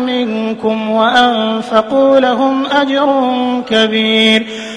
منكم وأنفقوا لهم أجر كبير.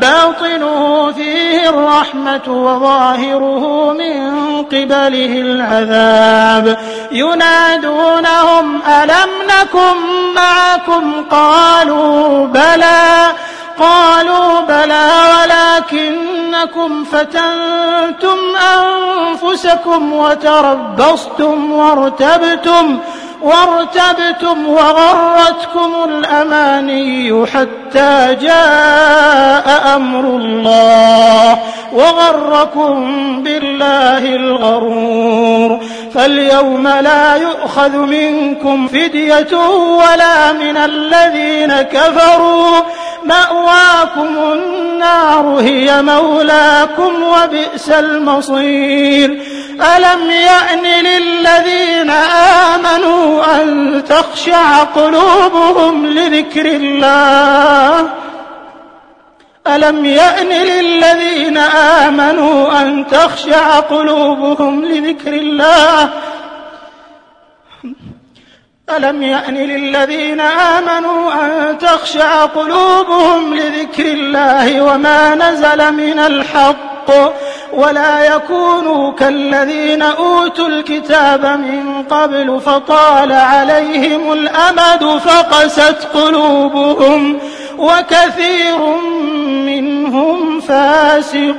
باطنه فيه الرحمة وظاهره من قبله العذاب. ينادونهم ألم نكن معكم؟ قالوا بلى. قالوا بلى ولكنكم فتنتم أنفسكم وتربصتم وارتبتم. وارتبتم وغرتكم الأماني حتى جاء أمر الله وغركم بالله الغرور فاليوم لا يؤخذ منكم فدية ولا من الذين كفروا مأواكم النار هي مولاكم وبئس المصير ألم يأن للذين آمنوا تخشع قلوبهم لذكر الله. ألم يأن للذين آمنوا أن تخشع قلوبهم لذكر الله؟ ألم يأن للذين آمنوا أن تخشع قلوبهم لذكر الله وما نزل من الحق؟ ولا يكونوا كالذين أوتوا الكتاب من قبل فطال عليهم الأمد فقست قلوبهم وكثير منهم فاسقون.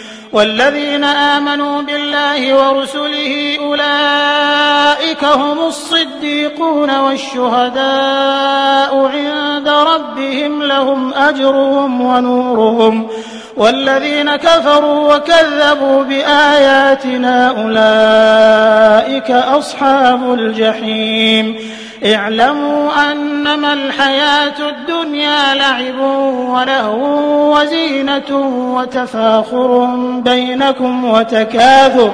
والذين آمنوا بالله ورسله أولئك هم الصديقون والشهداء عند ربهم لهم أجرهم ونورهم والذين كفروا وكذبوا بآياتنا أولئك أصحاب الجحيم. اعلموا أنما الحياة الدنيا لعب ولهو وزينة وتفاخر بينكم وتكاثر.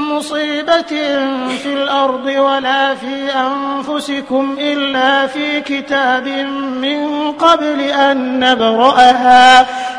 مصيبة في الأرض ولا في أنفسكم إلا في كتاب من قبل أن نبرأها.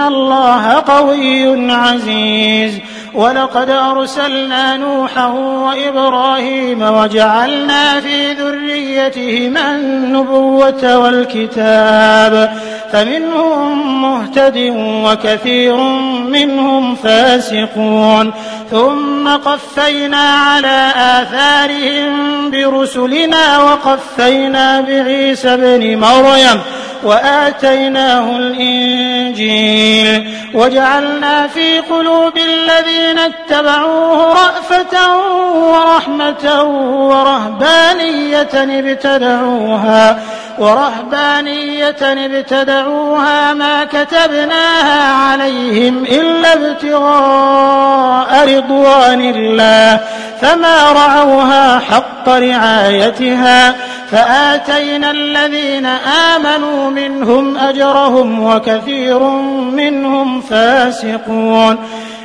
الله قوي عزيز. ولقد أرسلنا نوحا وإبراهيم وجعلنا في ذريتهما النبوة والكتاب فمنهم مهتد وكثير منهم فاسقون. ثم قفينا على آثارهم برسلنا وقفينا بعيسى ابن مريم وآتيناه الإنجيل. وجعلنا في قلوب الذين اتبعوه رأفة ورحمة ورهبانية ابتدعوها ورهبانية ابتدعوها ما كتبناها عليهم إلا ابتغاء رضوان الله. فما رعوها حق رعايتها. فآتينا الذين آمنوا منهم أجرهم وكثير منهم فاسقون.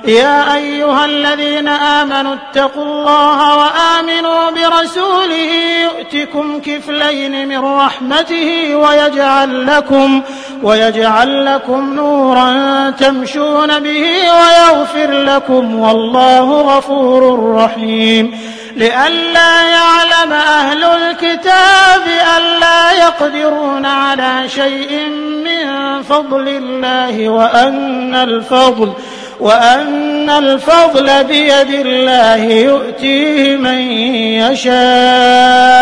يا أيها الذين آمنوا اتقوا الله وآمنوا برسوله يؤتكم كفلين من رحمته ويجعل لكم ويجعل لكم نورا تمشون به ويغفر لكم والله غفور رحيم. لئلا يعلم أهل الكتاب ألا يقدرون على شيء من فضل الله وأن الفضل وأن الفضل بيد الله يؤتيه من يشاء.